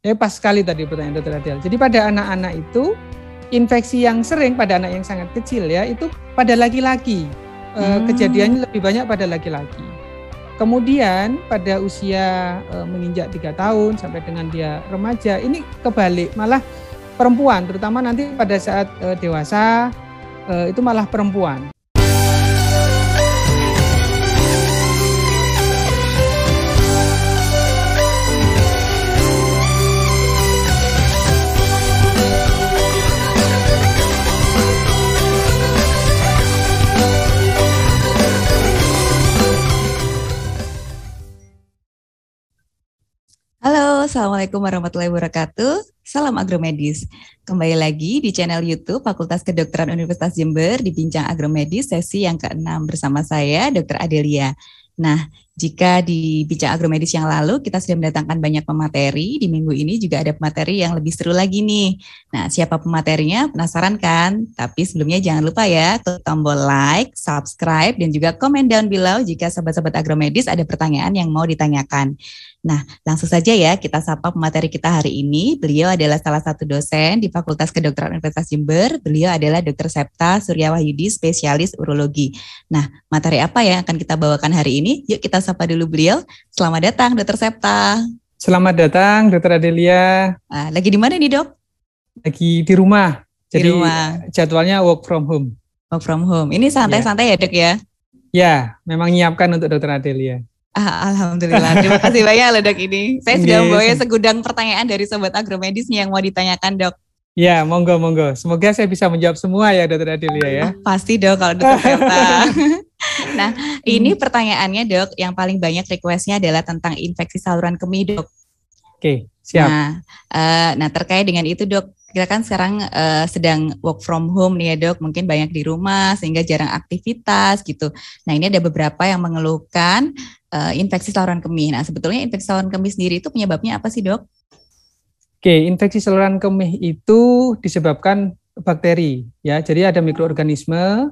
Ya pas sekali tadi pertanyaan dokter Adel. Jadi pada anak-anak itu infeksi yang sering pada anak yang sangat kecil ya itu pada laki-laki. Eh, hmm. Kejadiannya lebih banyak pada laki-laki. Kemudian pada usia e, menginjak tiga tahun sampai dengan dia remaja ini kebalik malah perempuan terutama nanti pada saat e, dewasa e, itu malah perempuan. Assalamualaikum warahmatullahi wabarakatuh. Salam agromedis. Kembali lagi di channel YouTube Fakultas Kedokteran Universitas Jember di Bincang Agromedis sesi yang ke-6 bersama saya Dr. Adelia. Nah, jika di Bincang Agromedis yang lalu kita sudah mendatangkan banyak pemateri, di minggu ini juga ada pemateri yang lebih seru lagi nih. Nah, siapa pematerinya? Penasaran kan? Tapi sebelumnya jangan lupa ya, klik tombol like, subscribe, dan juga komen down below jika sobat-sobat agromedis ada pertanyaan yang mau ditanyakan. Nah, langsung saja ya kita sapa pemateri kita hari ini. Beliau adalah salah satu dosen di Fakultas Kedokteran Universitas Jember. Beliau adalah Dr. Septa Suryawahyudi, spesialis urologi. Nah, materi apa yang akan kita bawakan hari ini? Yuk kita sapa dulu beliau. Selamat datang, Dr. Septa. Selamat datang, Dr. Adelia. Nah, lagi di mana nih, Dok? Lagi di rumah. Jadi di rumah. jadwalnya work from home. Work from home. Ini santai-santai ya, ya Dok ya? Ya, memang nyiapkan untuk Dr. Adelia. Ah, Alhamdulillah. Terima kasih banyak loh dok ini. Saya sudah membawa segudang pertanyaan dari sobat agromedis nih yang mau ditanyakan dok. Ya, monggo monggo. Semoga saya bisa menjawab semua ya dokter Adelia ya. Ah, pasti dok kalau dokter nah, ini pertanyaannya dok, yang paling banyak requestnya adalah tentang infeksi saluran kemih dok. Oke, siap. Nah, uh, nah terkait dengan itu dok, kita kan sekarang uh, sedang work from home nih ya dok, mungkin banyak di rumah sehingga jarang aktivitas gitu. Nah ini ada beberapa yang mengeluhkan uh, infeksi saluran kemih. Nah, sebetulnya infeksi saluran kemih sendiri itu penyebabnya apa sih, Dok? Oke, infeksi saluran kemih itu disebabkan bakteri, ya. Jadi ada mikroorganisme,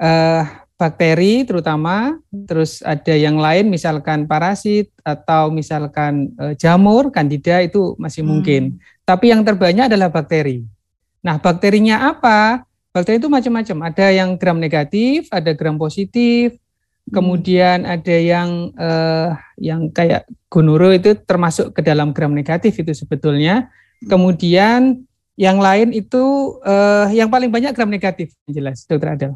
uh, bakteri terutama, terus ada yang lain, misalkan parasit atau misalkan uh, jamur, kandida itu masih hmm. mungkin. Tapi yang terbanyak adalah bakteri. Nah, bakterinya apa? Bakteri itu macam-macam. Ada yang gram negatif, ada gram positif, Kemudian ada yang uh, yang kayak gonoro itu termasuk ke dalam gram negatif itu sebetulnya. Kemudian yang lain itu uh, yang paling banyak gram negatif jelas dokter Adel.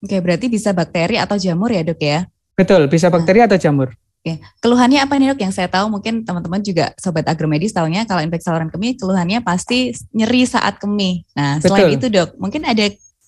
Oke, berarti bisa bakteri atau jamur ya dok ya? Betul, bisa nah. bakteri nah. atau jamur. Oke, keluhannya apa nih dok? Yang saya tahu mungkin teman-teman juga sobat agromedis tahunya kalau infeksi saluran kemih keluhannya pasti nyeri saat kemih. Nah, selain itu dok, mungkin ada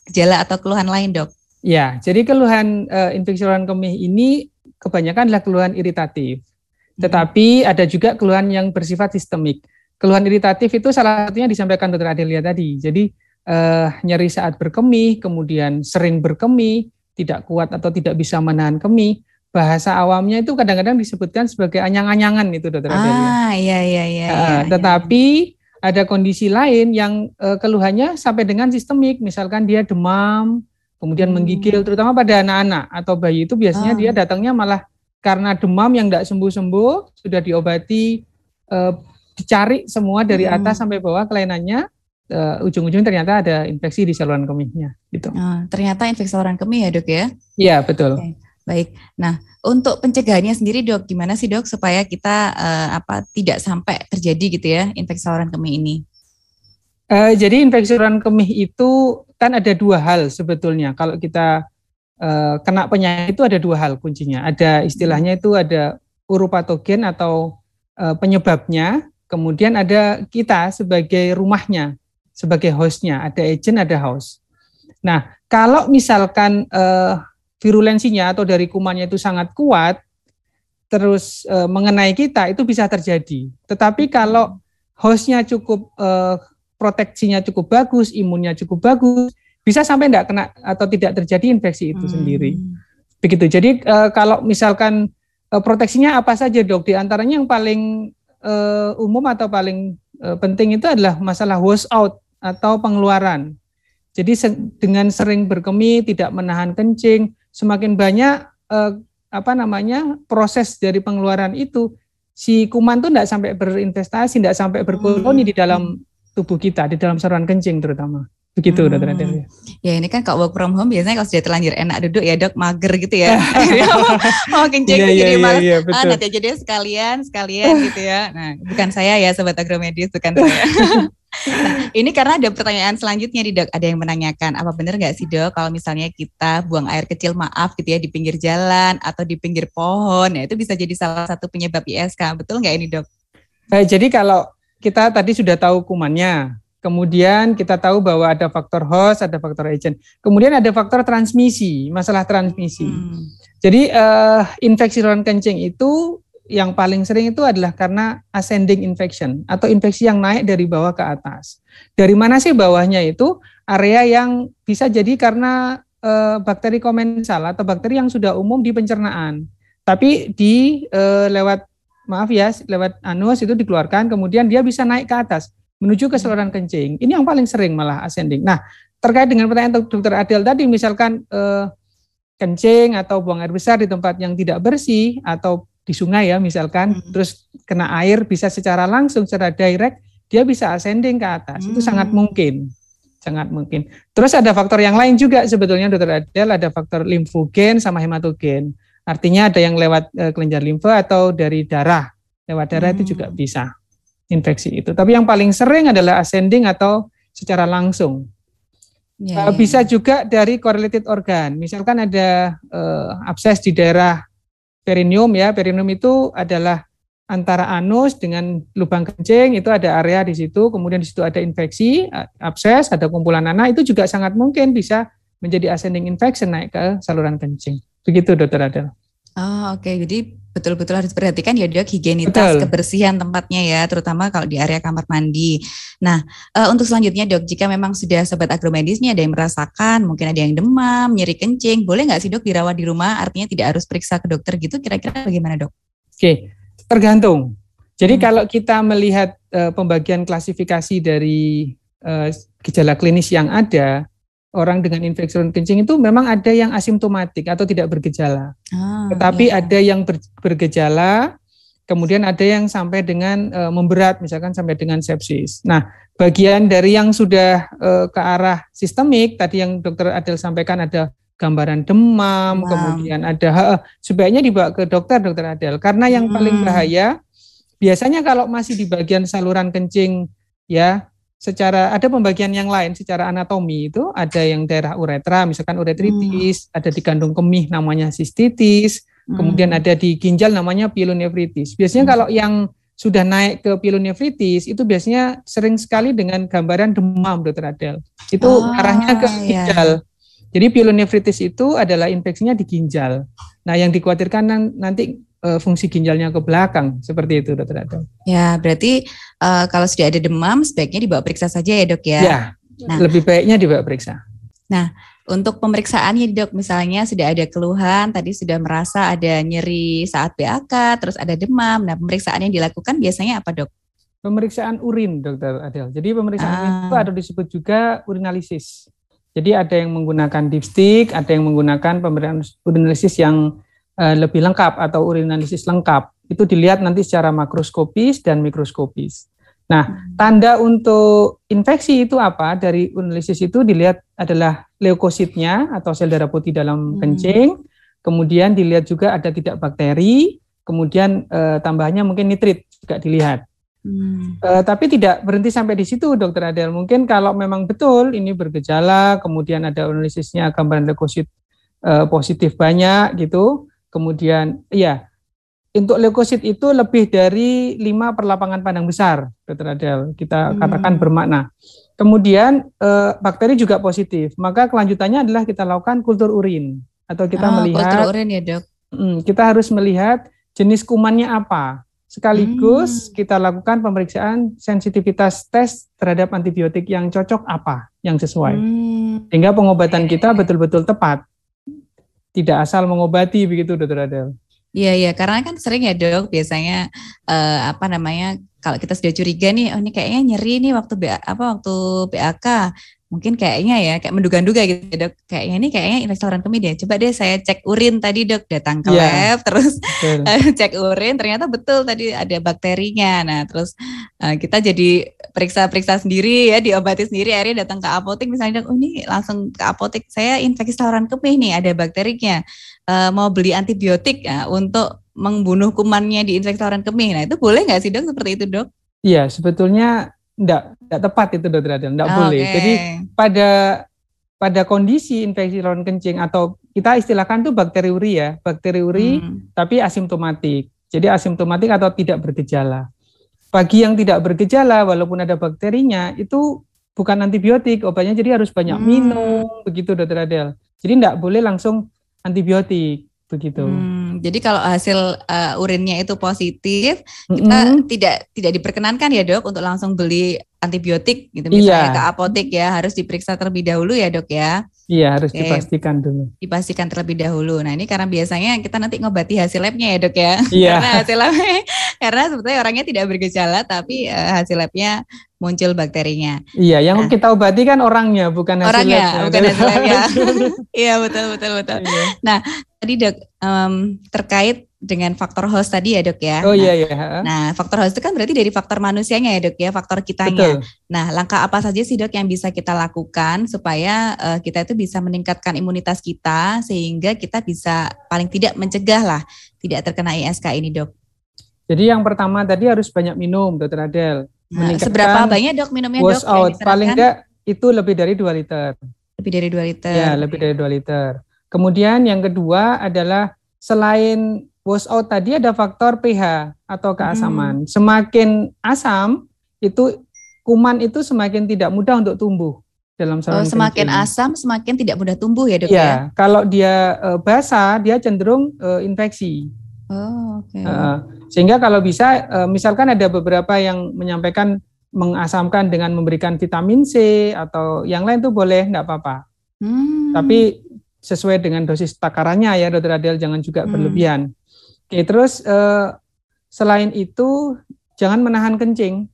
gejala atau keluhan lain dok? Ya, jadi keluhan uh, infeksi saluran kemih ini kebanyakan adalah keluhan iritatif. Hmm. Tetapi ada juga keluhan yang bersifat sistemik. Keluhan iritatif itu salah satunya disampaikan Dr. Adelia tadi. Jadi uh, nyeri saat berkemih, kemudian sering berkemih, tidak kuat atau tidak bisa menahan kemih. Bahasa awamnya itu kadang-kadang disebutkan sebagai anyang-anyangan itu Dr. Adelia. Ah, iya iya iya. Uh, iya, tetapi ada kondisi lain yang uh, keluhannya sampai dengan sistemik, misalkan dia demam, kemudian hmm. menggigil terutama pada anak-anak atau bayi itu biasanya ah. dia datangnya malah karena demam yang tidak sembuh-sembuh sudah diobati eh, dicari semua dari hmm. atas sampai bawah kelainannya uh, ujung-ujung ternyata ada infeksi di saluran kemihnya gitu. Ah, ternyata infeksi saluran kemih ya dok ya? Iya betul. Okay. Baik. Nah untuk pencegahannya sendiri dok, gimana sih dok supaya kita uh, apa tidak sampai terjadi gitu ya infeksi saluran kemih ini? Uh, jadi infeksi saluran kemih itu kan ada dua hal sebetulnya. Kalau kita uh, kena penyakit itu ada dua hal kuncinya. Ada istilahnya itu ada uropatogen atau uh, penyebabnya, kemudian ada kita sebagai rumahnya, sebagai hostnya. Ada agent, ada host. Nah, kalau misalkan uh, virulensinya atau dari kumannya itu sangat kuat, terus mengenai kita itu bisa terjadi. Tetapi kalau hostnya cukup proteksinya cukup bagus, imunnya cukup bagus, bisa sampai tidak kena atau tidak terjadi infeksi itu hmm. sendiri. Begitu. Jadi e, kalau misalkan e, proteksinya apa saja dok? Di antaranya yang paling e, umum atau paling e, penting itu adalah masalah wash out atau pengeluaran. Jadi se dengan sering berkemih, tidak menahan kencing, semakin banyak e, apa namanya proses dari pengeluaran itu si kuman tuh tidak sampai berinvestasi, tidak sampai berkoloni hmm. di dalam tubuh kita, di dalam saluran kencing terutama. Begitu, hmm. dokter Adel. Ya ini kan kalau work from home biasanya kalau sudah terlanjur enak duduk ya dok mager gitu ya. Mau kencing yeah, jadi yeah, malas. Yeah, yeah, ah, nanti aja deh sekalian, sekalian gitu ya. Nah bukan saya ya sobat agromedis, bukan saya. nah, ini karena ada pertanyaan selanjutnya di dok. Ada yang menanyakan apa benar nggak sih dok kalau misalnya kita buang air kecil maaf gitu ya di pinggir jalan atau di pinggir pohon, ya itu bisa jadi salah satu penyebab ISK. Betul nggak ini dok? Baik, jadi kalau kita tadi sudah tahu kumannya, Kemudian kita tahu bahwa ada faktor host, ada faktor agent. Kemudian ada faktor transmisi, masalah transmisi. Hmm. Jadi uh, infeksi saluran kencing itu yang paling sering itu adalah karena ascending infection atau infeksi yang naik dari bawah ke atas. Dari mana sih bawahnya itu? Area yang bisa jadi karena uh, bakteri komensal atau bakteri yang sudah umum di pencernaan. Tapi di uh, lewat maaf ya, lewat anus itu dikeluarkan kemudian dia bisa naik ke atas menuju ke saluran kencing. Ini yang paling sering malah ascending. Nah, terkait dengan pertanyaan dokter Adel tadi, misalkan eh, kencing atau buang air besar di tempat yang tidak bersih atau di sungai ya misalkan, hmm. terus kena air bisa secara langsung, secara direct, dia bisa ascending ke atas. Hmm. Itu sangat mungkin. Sangat mungkin. Terus ada faktor yang lain juga sebetulnya dokter Adel, ada faktor limfogen sama hematogen. Artinya ada yang lewat e, kelenjar limfa atau dari darah. Lewat darah hmm. itu juga bisa infeksi itu. Tapi yang paling sering adalah ascending atau secara langsung. Ya, ya. Bisa juga dari correlated organ. Misalkan ada uh, abses di daerah perineum ya. Perineum itu adalah antara anus dengan lubang kencing itu ada area di situ. Kemudian di situ ada infeksi, abses, ada kumpulan nanah itu juga sangat mungkin bisa menjadi ascending infection naik ke saluran kencing. Begitu Dokter Adel. Oh oke, okay. jadi betul-betul harus perhatikan ya dok higienitas Betul. kebersihan tempatnya ya, terutama kalau di area kamar mandi. Nah uh, untuk selanjutnya dok, jika memang sudah sobat agromedis nih ada yang merasakan, mungkin ada yang demam, nyeri kencing, boleh nggak sih dok dirawat di rumah? Artinya tidak harus periksa ke dokter gitu, kira-kira bagaimana dok? Oke, tergantung. Jadi hmm. kalau kita melihat uh, pembagian klasifikasi dari uh, gejala klinis yang ada, orang dengan infeksi saluran kencing itu memang ada yang asimptomatik atau tidak bergejala. Ah, Tetapi iya. ada yang ber, bergejala, kemudian ada yang sampai dengan e, memberat, misalkan sampai dengan sepsis. Nah, bagian dari yang sudah e, ke arah sistemik, tadi yang dokter Adel sampaikan ada gambaran demam, demam. kemudian ada he, sebaiknya dibawa ke dokter dokter Adel karena yang hmm. paling bahaya biasanya kalau masih di bagian saluran kencing ya secara ada pembagian yang lain secara anatomi itu ada yang daerah uretra misalkan uretritis, hmm. ada di kandung kemih namanya sistitis, hmm. kemudian ada di ginjal namanya pielonefritis. Biasanya hmm. kalau yang sudah naik ke pielonefritis itu biasanya sering sekali dengan gambaran demam dokter Adel. Itu oh, arahnya ke iya. ginjal. Yeah. Jadi pielonefritis itu adalah infeksinya di ginjal. Nah, yang dikhawatirkan nanti uh, fungsi ginjalnya ke belakang seperti itu dokter Adel. Ya berarti uh, kalau sudah ada demam sebaiknya dibawa periksa saja ya dok ya. Ya nah, lebih baiknya dibawa periksa. Nah untuk pemeriksaannya dok misalnya sudah ada keluhan tadi sudah merasa ada nyeri saat BAK terus ada demam. Nah pemeriksaan yang dilakukan biasanya apa dok? Pemeriksaan urin dokter Adel. Jadi pemeriksaan ah. itu ada disebut juga urinalisis. Jadi ada yang menggunakan dipstick, ada yang menggunakan pemeriksaan urinalisis yang uh, lebih lengkap atau urinalisis lengkap itu dilihat nanti secara makroskopis dan mikroskopis. Nah, hmm. tanda untuk infeksi itu apa? Dari urinalisis itu dilihat adalah leukositnya atau sel darah putih dalam hmm. kencing. Kemudian dilihat juga ada tidak bakteri. Kemudian eh, tambahannya mungkin nitrit juga dilihat. Hmm. Eh, tapi tidak berhenti sampai di situ, Dokter Adel. Mungkin kalau memang betul ini bergejala, kemudian ada urinalisisnya gambaran leukosit eh, positif banyak gitu, Kemudian ya untuk leukosit itu lebih dari 5 perlapangan pandang besar, Dr. Adel. Kita hmm. katakan bermakna. Kemudian e, bakteri juga positif. Maka kelanjutannya adalah kita lakukan kultur urin atau kita oh, melihat kultur urin ya, Dok. Hmm, kita harus melihat jenis kumannya apa. Sekaligus hmm. kita lakukan pemeriksaan sensitivitas tes terhadap antibiotik yang cocok apa, yang sesuai. Hmm. Sehingga pengobatan kita betul-betul tepat tidak asal mengobati begitu dokter Adel. Iya iya karena kan sering ya dok biasanya uh, apa namanya kalau kita sudah curiga nih oh ini kayaknya nyeri nih waktu BA, apa waktu BAK mungkin kayaknya ya kayak menduga-duga gitu ya, dok. Kayaknya ini kayaknya infeksi saluran kemih deh coba deh saya cek urin tadi dok. Datang ke yeah. lab terus uh, cek urin. Ternyata betul tadi ada bakterinya. Nah terus uh, kita jadi periksa-periksa sendiri ya diobati sendiri. Akhirnya datang ke apotek misalnya dok oh ini langsung ke apotek. Saya infeksi saluran kemih nih ada bakterinya uh, mau beli antibiotik ya, untuk membunuh kumannya di infeksi saluran kemih. Nah itu boleh nggak sih dok seperti itu dok? Iya, sebetulnya enggak, enggak tepat itu dokter Adel, enggak oh, boleh. Okay. Jadi pada pada kondisi infeksi saluran kencing atau kita istilahkan tuh bakteri uri ya, bakteri uri hmm. tapi asimptomatik. Jadi asimptomatik atau tidak bergejala. Bagi yang tidak bergejala walaupun ada bakterinya itu bukan antibiotik, obatnya jadi harus banyak hmm. minum begitu dokter Adel. Jadi enggak boleh langsung antibiotik begitu. Hmm, jadi kalau hasil uh, urinnya itu positif, mm-hmm. kita tidak tidak diperkenankan ya dok untuk langsung beli antibiotik gitu misalnya iya. ke apotek ya harus diperiksa terlebih dahulu ya dok ya. Iya harus Oke. dipastikan dulu. Dipastikan terlebih dahulu. Nah ini karena biasanya kita nanti ngobati hasil labnya ya dok ya. Iya. karena hasil labnya karena sebetulnya orangnya tidak bergejala tapi uh, hasil labnya muncul bakterinya. Iya, yang nah, kita obati kan orangnya, bukan hasil orangnya, labnya. bukan hasil labnya. iya betul betul betul. Iya. Nah tadi dok um, terkait dengan faktor host tadi ya dok ya. Oh iya iya. Nah faktor host itu kan berarti dari faktor manusianya ya dok ya, faktor kitanya. Betul. Nah langkah apa saja sih dok yang bisa kita lakukan supaya uh, kita itu bisa meningkatkan imunitas kita sehingga kita bisa paling tidak mencegah lah tidak terkena ISK ini dok. Jadi yang pertama tadi harus banyak minum dokter Adel. Nah, seberapa banyak dok minumnya dok? out paling enggak itu lebih dari 2 liter. Lebih dari 2 liter. Ya lebih dari 2 liter. Kemudian yang kedua adalah selain wash out tadi ada faktor pH atau keasaman. Hmm. Semakin asam itu kuman itu semakin tidak mudah untuk tumbuh dalam saluran oh, semakin kencing. asam semakin tidak mudah tumbuh ya dok ya? Ya, kalau dia e, basah dia cenderung e, infeksi. Oh. Okay. E, sehingga kalau bisa e, misalkan ada beberapa yang menyampaikan mengasamkan dengan memberikan vitamin C atau yang lain tuh boleh enggak apa-apa. Hmm. Tapi sesuai dengan dosis takarannya ya dokter Adel jangan juga hmm. berlebihan. Oke, terus uh, selain itu jangan menahan kencing.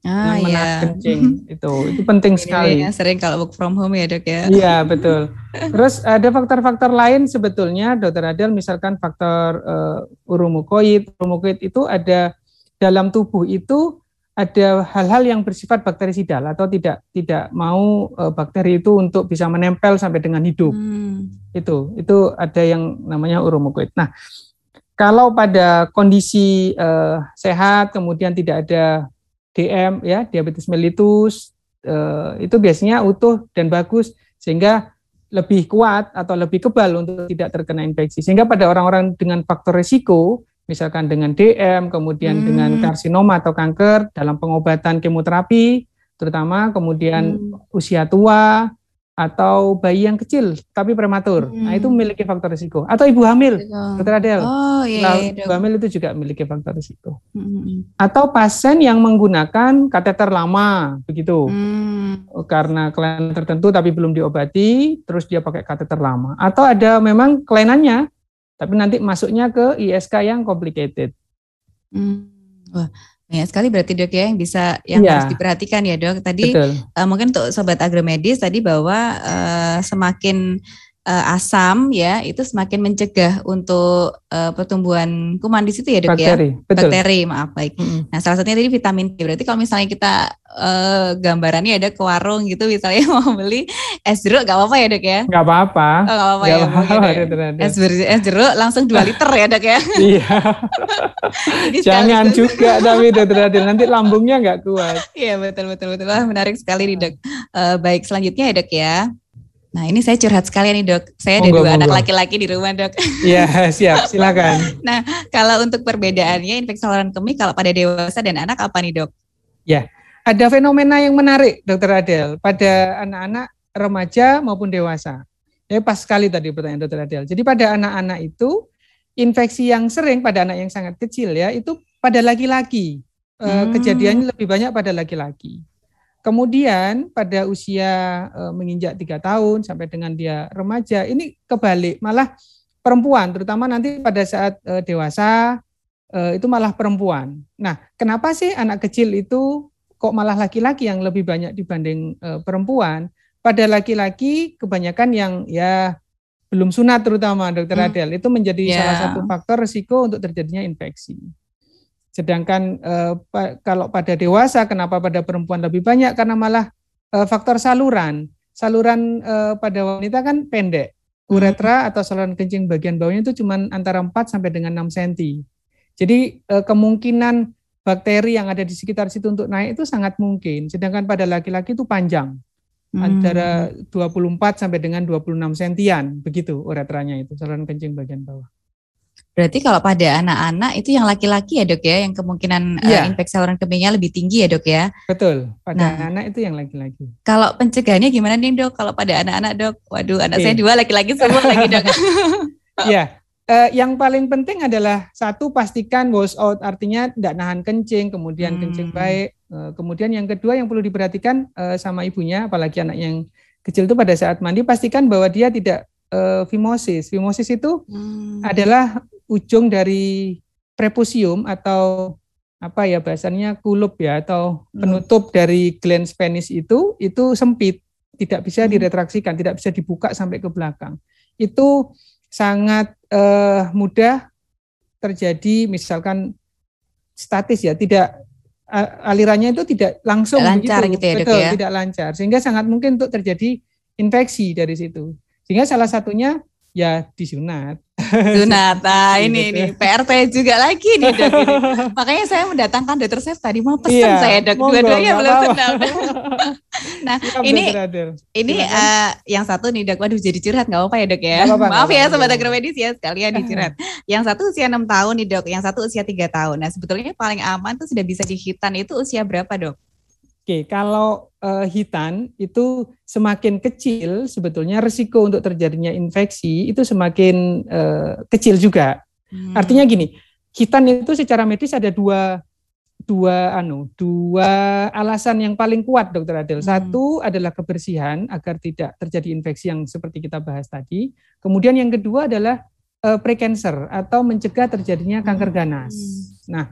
Ah, menahan iya. kencing itu itu penting Ini sekali. Ya, sering kalau work from home ya dok ya. Iya betul. Terus ada faktor-faktor lain sebetulnya dokter Adel misalkan faktor uh, urumukoid. Urumukoid itu ada dalam tubuh itu ada hal-hal yang bersifat bakterisidal atau tidak tidak mau uh, bakteri itu untuk bisa menempel sampai dengan hidup. Hmm. Itu itu ada yang namanya urumukoid. Nah kalau pada kondisi uh, sehat kemudian tidak ada DM ya diabetes mellitus uh, itu biasanya utuh dan bagus sehingga lebih kuat atau lebih kebal untuk tidak terkena infeksi. Sehingga pada orang-orang dengan faktor risiko misalkan dengan DM kemudian hmm. dengan karsinoma atau kanker dalam pengobatan kemoterapi terutama kemudian hmm. usia tua atau bayi yang kecil tapi prematur. Hmm. Nah, itu memiliki faktor risiko. Atau ibu hamil, Dokter Adel. Oh, iya, nah, iya, ibu hamil itu juga memiliki faktor risiko. Hmm. Atau pasien yang menggunakan kateter lama, begitu. Hmm. Karena kelainan tertentu tapi belum diobati, terus dia pakai kateter lama. Atau ada memang kelainannya, tapi nanti masuknya ke ISK yang complicated. Hmm. Wah, banyak sekali berarti dok ya yang bisa yang ya. harus diperhatikan ya dok. Tadi uh, mungkin untuk sobat agromedis tadi bahwa uh, semakin uh, asam ya itu semakin mencegah untuk uh, pertumbuhan kuman di situ ya dok bakteri, ya betul. bakteri maaf baik. Mm-hmm. nah salah satunya tadi vitamin D. Berarti kalau misalnya kita uh, gambarannya ada ke warung gitu misalnya mau beli es jeruk gak apa-apa ya dok ya? Nggak apa-apa. Oh, gak apa-apa ya, apa ya. es, es jeruk langsung 2 liter ya dok ya? Iya. Jangan juga tapi dokter Adil nanti lambungnya nggak kuat. Iya betul betul betul. Wah, menarik sekali nih dok. Uh, baik selanjutnya ya dok ya Nah ini saya curhat sekalian nih dok. Saya ada dua anak laki-laki di rumah dok. Iya siap silakan. nah kalau untuk perbedaannya infeksi saluran kemih kalau pada dewasa dan anak apa nih dok? Ya ada fenomena yang menarik dokter Adel pada anak-anak remaja maupun dewasa. Ya pas sekali tadi pertanyaan dokter Adel. Jadi pada anak-anak itu infeksi yang sering pada anak yang sangat kecil ya itu pada laki-laki. Eh, hmm. Kejadiannya lebih banyak pada laki-laki. Kemudian pada usia e, menginjak tiga tahun sampai dengan dia remaja ini kebalik malah perempuan terutama nanti pada saat e, dewasa e, itu malah perempuan. Nah, kenapa sih anak kecil itu kok malah laki-laki yang lebih banyak dibanding e, perempuan? pada laki-laki kebanyakan yang ya belum sunat terutama dokter hmm. Adel itu menjadi yeah. salah satu faktor risiko untuk terjadinya infeksi. Sedangkan eh, kalau pada dewasa kenapa pada perempuan lebih banyak karena malah eh, faktor saluran. Saluran eh, pada wanita kan pendek. Hmm. Uretra atau saluran kencing bagian bawahnya itu cuma antara 4 sampai dengan 6 cm. Jadi eh, kemungkinan bakteri yang ada di sekitar situ untuk naik itu sangat mungkin. Sedangkan pada laki-laki itu panjang hmm. antara 24 sampai dengan 26 sentian begitu uretranya itu saluran kencing bagian bawah. Berarti kalau pada anak-anak itu yang laki-laki ya dok ya, yang kemungkinan ya. uh, infeksi saluran kemihnya lebih tinggi ya dok ya? Betul, pada nah, anak itu yang laki-laki. Kalau pencegahannya gimana nih dok? Kalau pada anak-anak dok, waduh anak okay. saya dua laki-laki semua lagi dok. Iya, uh, yang paling penting adalah satu pastikan wash out, artinya tidak nahan kencing, kemudian hmm. kencing baik, Eh, kemudian yang kedua yang perlu diperhatikan uh, sama ibunya, apalagi anak yang kecil itu pada saat mandi pastikan bahwa dia tidak uh, fimosis. Fimosis itu hmm. adalah ujung dari prepusium atau apa ya bahasanya kulup ya atau hmm. penutup hmm. dari glans penis itu itu sempit, tidak bisa hmm. diretraksikan, tidak bisa dibuka sampai ke belakang. Itu sangat uh, mudah terjadi misalkan statis ya, tidak alirannya itu tidak langsung lancar begitu. gitu ya, Betul, ya. tidak lancar. Sehingga sangat mungkin untuk terjadi infeksi dari situ. Sehingga salah satunya ya disunat. Sunat, nah ini ini PRT juga lagi nih dok ini. Makanya saya mendatangkan dokter saya tadi mau pesan iya, saya dok, dua-duanya belum sunat. nah ya, ini ini uh, yang satu nih dok, waduh jadi curhat nggak apa-apa ya dok ya. Apa -apa, Maaf ya sobat agromedis ya sekalian dicurhat. yang satu usia enam tahun nih dok, yang satu usia tiga tahun. Nah sebetulnya paling aman tuh sudah bisa dihitan itu usia berapa dok? Oke, kalau uh, hitan itu semakin kecil sebetulnya resiko untuk terjadinya infeksi itu semakin uh, kecil juga. Hmm. Artinya gini, hitan itu secara medis ada dua dua anu dua alasan yang paling kuat dokter Adel. Hmm. Satu adalah kebersihan agar tidak terjadi infeksi yang seperti kita bahas tadi. Kemudian yang kedua adalah uh, precancer atau mencegah terjadinya kanker ganas. Hmm. Nah,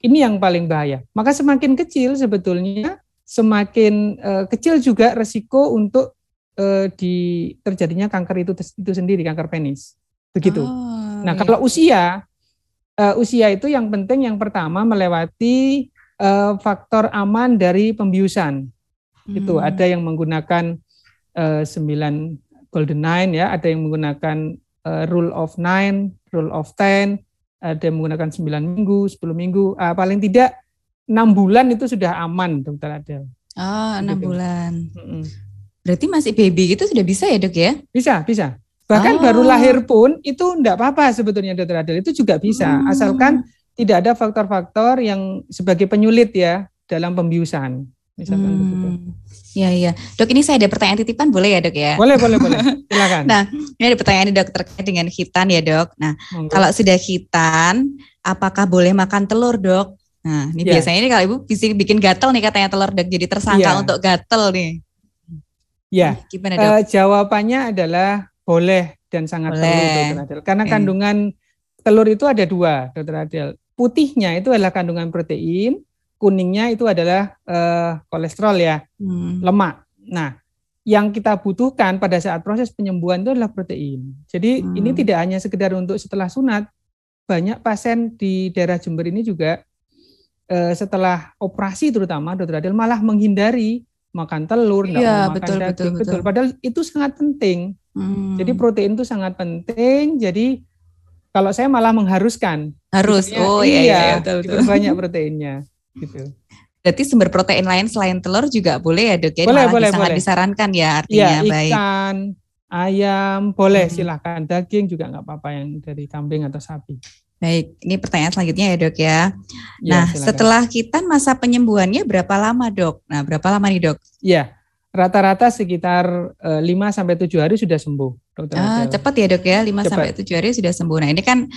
ini yang paling bahaya. Maka semakin kecil sebetulnya semakin uh, kecil juga resiko untuk uh, di terjadinya kanker itu itu sendiri kanker penis begitu. Oh, nah iya. kalau usia uh, usia itu yang penting yang pertama melewati uh, faktor aman dari pembiusan hmm. itu ada yang menggunakan uh, 9 golden nine ya ada yang menggunakan uh, rule of nine rule of ten ada yang menggunakan 9 minggu 10 minggu uh, paling tidak enam bulan itu sudah aman dokter Adel. Oh enam gitu. bulan. Berarti masih baby gitu sudah bisa ya dok ya? Bisa bisa. Bahkan oh. baru lahir pun itu enggak apa-apa sebetulnya dokter Adel itu juga bisa hmm. asalkan tidak ada faktor-faktor yang sebagai penyulit ya dalam pembiusan misalkan hmm. begitu. Iya iya. Dok ini saya ada pertanyaan titipan boleh ya dok ya? Boleh boleh boleh. Silakan. nah ini ada pertanyaan nih dok terkait dengan hitan ya dok. Nah Monggo. kalau sudah hitan apakah boleh makan telur dok? Nah, ini yeah. biasanya ini kalau ibu bisa bikin gatel nih katanya telur dok jadi tersangka yeah. untuk gatel nih. Ya, yeah. gimana dok? Uh, jawabannya adalah boleh dan sangat boleh. perlu dokter Adel. Karena okay. kandungan telur itu ada dua, dokter Adel. Putihnya itu adalah kandungan protein, kuningnya itu adalah uh, kolesterol ya, hmm. lemak. Nah, yang kita butuhkan pada saat proses penyembuhan itu adalah protein. Jadi hmm. ini tidak hanya sekedar untuk setelah sunat, banyak pasien di daerah Jember ini juga eh, setelah operasi terutama dokter Adel malah menghindari makan telur, iya, makan betul, daging, betul, betul. betul. Padahal itu sangat penting. Hmm. Jadi protein itu sangat penting. Jadi kalau saya malah mengharuskan. Harus. Oh iya, iya, iya betul, betul. banyak proteinnya. Gitu. Berarti sumber protein lain selain telur juga boleh ya dok ya? Boleh, boleh, sangat boleh. disarankan ya artinya ya, baik. Ikan, ayam, boleh hmm. silahkan. Daging juga nggak apa-apa yang dari kambing atau sapi. Baik, ini pertanyaan selanjutnya ya dok ya. ya nah, silakan. setelah kita masa penyembuhannya berapa lama dok? Nah, berapa lama nih dok? Iya, rata-rata sekitar uh, eh, 5 sampai tujuh hari sudah sembuh. Dokter ah, cepat ya dok ya, 5 cepat. sampai tujuh hari sudah sembuh. Nah, ini kan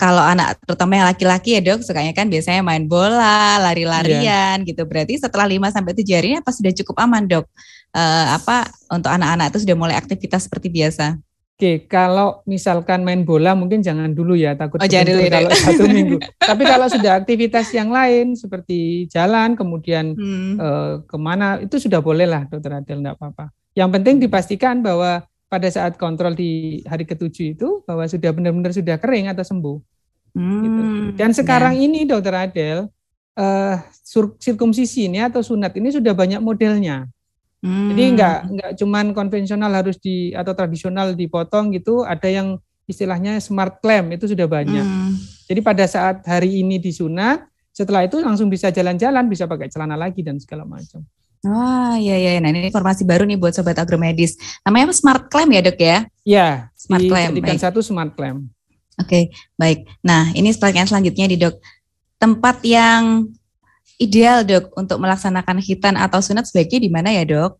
kalau anak terutama yang laki-laki ya dok, sukanya kan biasanya main bola, lari-larian ya. gitu. Berarti setelah 5 sampai tujuh hari ini apa sudah cukup aman dok? Uh, apa untuk anak-anak itu sudah mulai aktivitas seperti biasa? Oke, kalau misalkan main bola mungkin jangan dulu ya takut oh, jangan dulu, ya, kalau satu minggu. Tapi kalau sudah aktivitas yang lain seperti jalan, kemudian hmm. eh, ke mana itu sudah boleh lah dokter Adel, enggak apa-apa. Yang penting dipastikan bahwa pada saat kontrol di hari ketujuh itu bahwa sudah benar-benar sudah kering atau sembuh. Hmm, gitu. Dan sekarang ya. ini Dokter Adel, uh, sirkumsisi ini atau sunat ini sudah banyak modelnya. Hmm. Jadi enggak enggak cuman konvensional harus di atau tradisional dipotong gitu, ada yang istilahnya smart clamp itu sudah banyak. Hmm. Jadi pada saat hari ini disunat, setelah itu langsung bisa jalan-jalan, bisa pakai celana lagi dan segala macam. Wah, iya iya. Nah, ini informasi baru nih buat sobat agromedis. Namanya apa? Smart Clamp ya, Dok ya? Iya, Smart Clamp. Baik. satu Smart Clamp. Oke, okay, baik. Nah, ini pertanyaan selanjutnya di Dok. Tempat yang ideal, Dok, untuk melaksanakan hitan atau sunat sebaiknya di mana ya, Dok?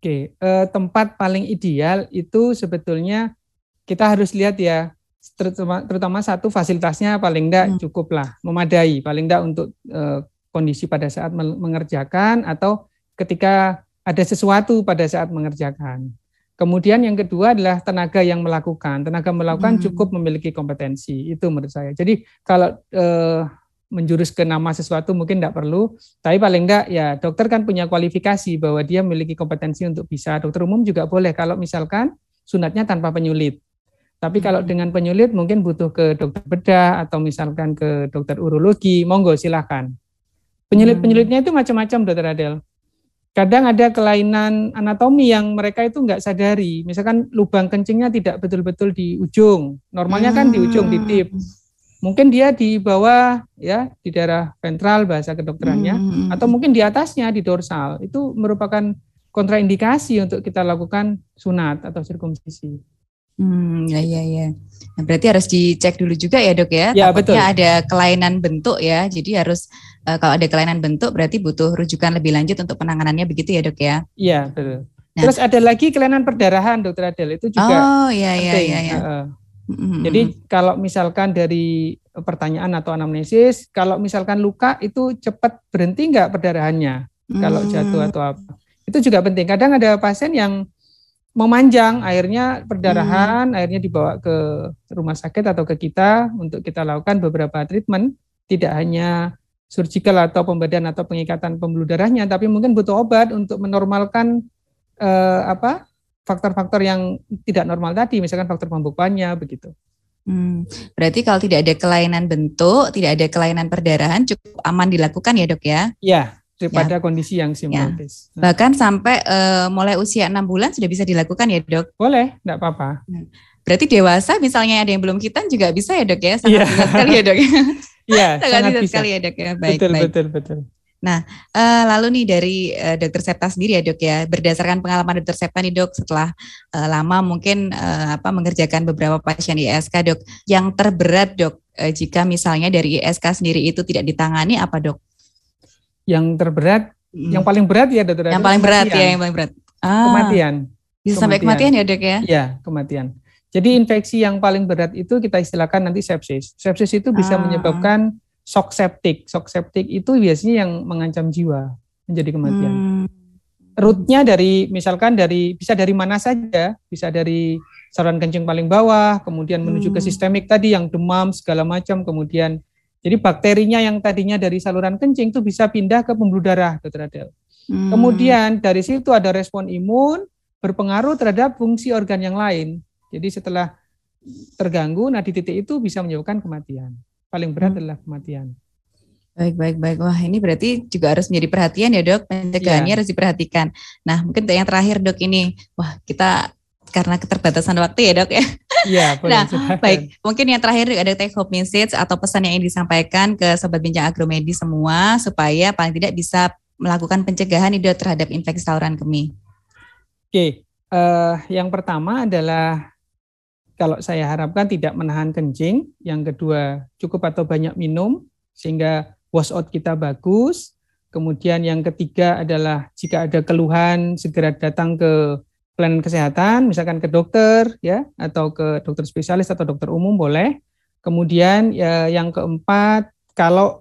Oke, eh, tempat paling ideal itu sebetulnya kita harus lihat ya, terutama, terutama satu fasilitasnya paling tidak hmm. cukup lah, memadai, paling tidak untuk eh, kondisi pada saat mengerjakan atau ketika ada sesuatu pada saat mengerjakan. Kemudian yang kedua adalah tenaga yang melakukan. Tenaga melakukan hmm. cukup memiliki kompetensi. Itu menurut saya. Jadi kalau eh, menjurus ke nama sesuatu mungkin tidak perlu, tapi paling enggak ya dokter kan punya kualifikasi bahwa dia memiliki kompetensi untuk bisa. Dokter umum juga boleh kalau misalkan sunatnya tanpa penyulit. Tapi kalau hmm. dengan penyulit mungkin butuh ke dokter bedah atau misalkan ke dokter urologi, monggo silahkan. Penyulit-penyulitnya itu macam-macam dokter Adel kadang ada kelainan anatomi yang mereka itu nggak sadari. Misalkan lubang kencingnya tidak betul-betul di ujung. Normalnya kan di ujung di tip. Mungkin dia di bawah ya di daerah ventral bahasa kedokterannya hmm. atau mungkin di atasnya di dorsal. Itu merupakan kontraindikasi untuk kita lakukan sunat atau sirkumsisi. Hmm, ya ya ya. Nah, berarti harus dicek dulu juga ya dok ya. Ya Takutnya betul. ada kelainan bentuk ya. Jadi harus uh, kalau ada kelainan bentuk berarti butuh rujukan lebih lanjut untuk penanganannya begitu ya dok ya. Iya betul. Nah. Terus ada lagi kelainan perdarahan dokter Adel itu juga. Oh iya iya iya. ya. Uh, mm-hmm. Jadi kalau misalkan dari pertanyaan atau anamnesis, kalau misalkan luka itu cepat berhenti nggak perdarahannya mm. kalau jatuh atau apa. Itu juga penting. Kadang ada pasien yang memanjang airnya perdarahan, hmm. airnya dibawa ke rumah sakit atau ke kita untuk kita lakukan beberapa treatment, tidak hanya surgical atau pembedaan atau pengikatan pembuluh darahnya, tapi mungkin butuh obat untuk menormalkan eh, apa faktor-faktor yang tidak normal tadi, misalkan faktor pembukuannya begitu. Hmm, berarti kalau tidak ada kelainan bentuk, tidak ada kelainan perdarahan, cukup aman dilakukan ya dok ya? Iya, daripada ya. kondisi yang simultis. Ya. Bahkan sampai uh, mulai usia enam bulan sudah bisa dilakukan ya dok? Boleh, tidak apa-apa. Nah, berarti dewasa misalnya ada yang belum kita juga bisa ya dok ya? Sangat ya. bisa sekali ya dok. Iya, sangat, sangat bisa sekali ya dok ya. Baik, betul, baik. betul, betul. Nah, uh, lalu nih dari uh, dokter Septa sendiri ya dok ya, berdasarkan pengalaman dokter Septa nih dok, setelah uh, lama mungkin uh, apa mengerjakan beberapa pasien ISK dok, yang terberat dok, uh, jika misalnya dari ISK sendiri itu tidak ditangani apa dok? yang terberat, hmm. yang paling berat ya dokter. Yang paling berat ya, yang paling berat. Ah, kematian. Bisa kematian. sampai kematian ya dok ya? Iya, kematian. Jadi infeksi yang paling berat itu kita istilahkan nanti sepsis. Sepsis itu bisa ah. menyebabkan shock septic. Shock septic itu biasanya yang mengancam jiwa menjadi kematian. Hmm. Rootnya dari misalkan dari bisa dari mana saja, bisa dari saluran kencing paling bawah, kemudian menuju hmm. ke sistemik tadi yang demam segala macam, kemudian jadi bakterinya yang tadinya dari saluran kencing itu bisa pindah ke pembuluh darah, Adel. Hmm. Kemudian dari situ ada respon imun berpengaruh terhadap fungsi organ yang lain. Jadi setelah terganggu, nah di titik itu bisa menyebabkan kematian. Paling berat adalah kematian. Baik, baik, baik. Wah, ini berarti juga harus menjadi perhatian ya dok. Pencegahannya ya. harus diperhatikan. Nah, mungkin yang terakhir dok ini, wah kita karena keterbatasan waktu ya dok ya. Iya, Nah, baik. Mungkin yang terakhir ada take home message atau pesan yang ingin disampaikan ke sobat bincang agromedi semua supaya paling tidak bisa melakukan pencegahan dok terhadap infeksi saluran kemih. Oke, uh, yang pertama adalah kalau saya harapkan tidak menahan kencing. Yang kedua cukup atau banyak minum sehingga wash out kita bagus. Kemudian yang ketiga adalah jika ada keluhan segera datang ke pelayanan kesehatan, misalkan ke dokter ya atau ke dokter spesialis atau dokter umum boleh. Kemudian ya, yang keempat, kalau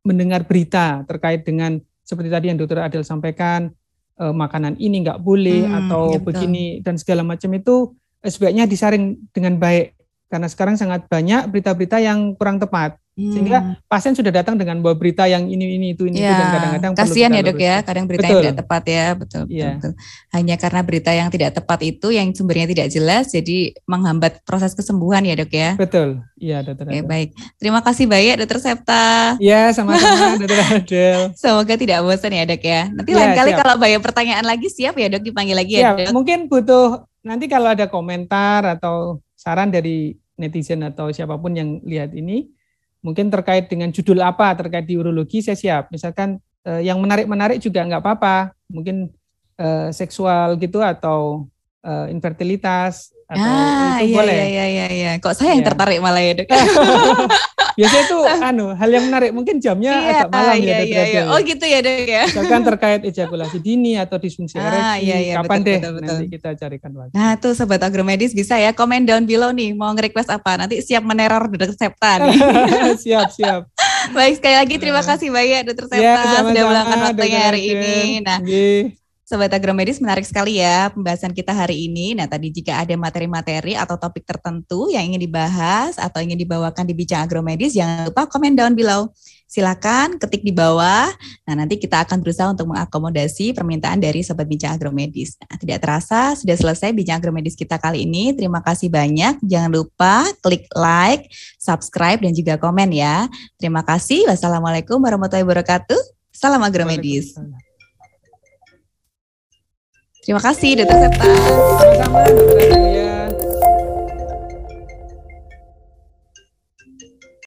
mendengar berita terkait dengan seperti tadi yang dokter Adel sampaikan, eh, makanan ini nggak boleh hmm, atau ya begini dan segala macam itu sebaiknya disaring dengan baik karena sekarang sangat banyak berita-berita yang kurang tepat. Hmm. Sehingga pasien sudah datang dengan bawa berita yang ini ini itu ini ya, itu dan kadang-kadang kasihan ya dok ya, kadang berita betul. yang tidak tepat ya, betul, betul, ya. betul. Hanya karena berita yang tidak tepat itu yang sumbernya tidak jelas, jadi menghambat proses kesembuhan ya dok ya. Betul, iya dokter. Oke baik, terima kasih banyak dokter Septa. Ya sama-sama dokter Adel. Semoga tidak bosan ya dok ya. Nanti ya, lain kali siap. kalau banyak pertanyaan lagi siap ya dok dipanggil lagi ya, ya dok. Mungkin butuh nanti kalau ada komentar atau saran dari netizen atau siapa pun yang lihat ini mungkin terkait dengan judul apa terkait di urologi saya siap. Misalkan eh, yang menarik-menarik juga nggak apa-apa. Mungkin eh, seksual gitu atau eh, infertilitas atau ah, itu iya, boleh. iya iya iya kok saya yang ya. tertarik malah ya dok? Biasanya itu anu hal yang menarik. Mungkin jamnya iya, agak malam iya, ya iya, iya. oh gitu ya dok ya. Misalkan terkait ejakulasi dini atau disfungsi ah, ereksi iya, iya, kapan betul, deh betul, betul. nanti kita carikan waktu. Nah tuh sobat agromedis bisa ya komen down below nih mau nge-request apa? Nanti siap meneror dokter Septa nih. Siap siap. Baik sekali lagi terima kasih banyak dokter Septa ya, sudah meluangkan waktunya hari ini. Nah Sobat Agromedis menarik sekali ya pembahasan kita hari ini. Nah tadi jika ada materi-materi atau topik tertentu yang ingin dibahas atau ingin dibawakan di Bincang Agromedis, jangan lupa komen down below. Silakan ketik di bawah. Nah nanti kita akan berusaha untuk mengakomodasi permintaan dari Sobat Bincang Agromedis. Nah, tidak terasa sudah selesai Bincang Agromedis kita kali ini. Terima kasih banyak. Jangan lupa klik like, subscribe, dan juga komen ya. Terima kasih. Wassalamualaikum warahmatullahi wabarakatuh. Salam Agromedis. Terima kasih, Dokter Septa. Sama-sama,